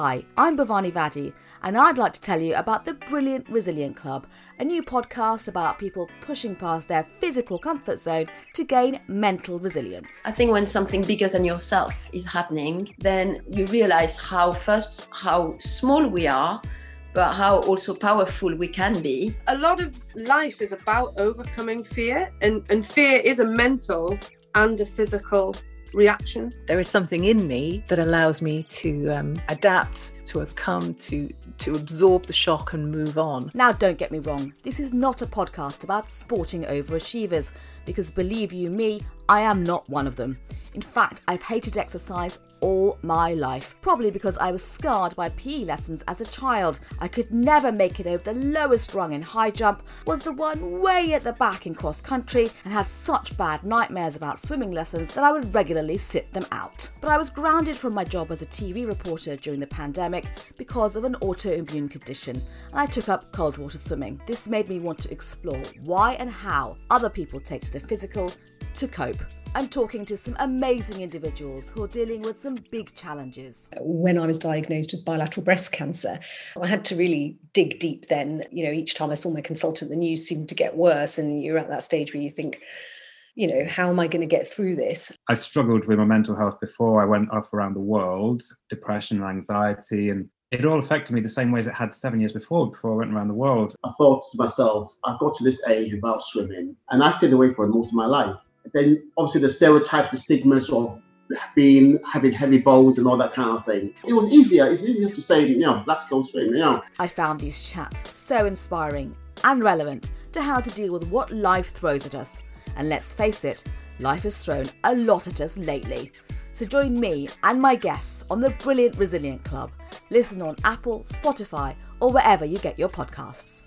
Hi, I'm Bhavani Vadde, and I'd like to tell you about the Brilliant Resilient Club, a new podcast about people pushing past their physical comfort zone to gain mental resilience. I think when something bigger than yourself is happening, then you realize how first how small we are, but how also powerful we can be. A lot of life is about overcoming fear, and, and fear is a mental and a physical reaction. There is something in me that allows me to um, adapt, to overcome, to to absorb the shock and move on. Now, don't get me wrong, this is not a podcast about sporting overachievers, because believe you me, I am not one of them. In fact, I've hated exercise all my life, probably because I was scarred by PE lessons as a child. I could never make it over the lowest rung in high jump, was the one way at the back in cross country, and had such bad nightmares about swimming lessons that I would regularly sit them out. But I was grounded from my job as a TV reporter during the pandemic because of an autoimmune condition, and I took up cold water swimming. This made me want to explore why and how other people take to the physical to cope. I'm talking to some amazing individuals who are dealing with some big challenges. When I was diagnosed with bilateral breast cancer, I had to really dig deep then. You know, each time I saw my consultant, the news seemed to get worse. And you're at that stage where you think, you know, how am I going to get through this? I struggled with my mental health before I went off around the world, depression, and anxiety, and it all affected me the same way as it had seven years before, before I went around the world. I thought to myself, I've got to this age without swimming, and I stayed away for most of my life then obviously the stereotypes, the stigmas of being having heavy bones and all that kind of thing. It was easier. It's easier to say, you know, blacks don't swim. You know. I found these chats so inspiring and relevant to how to deal with what life throws at us. And let's face it, life has thrown a lot at us lately. So join me and my guests on the Brilliant Resilient Club. Listen on Apple, Spotify, or wherever you get your podcasts.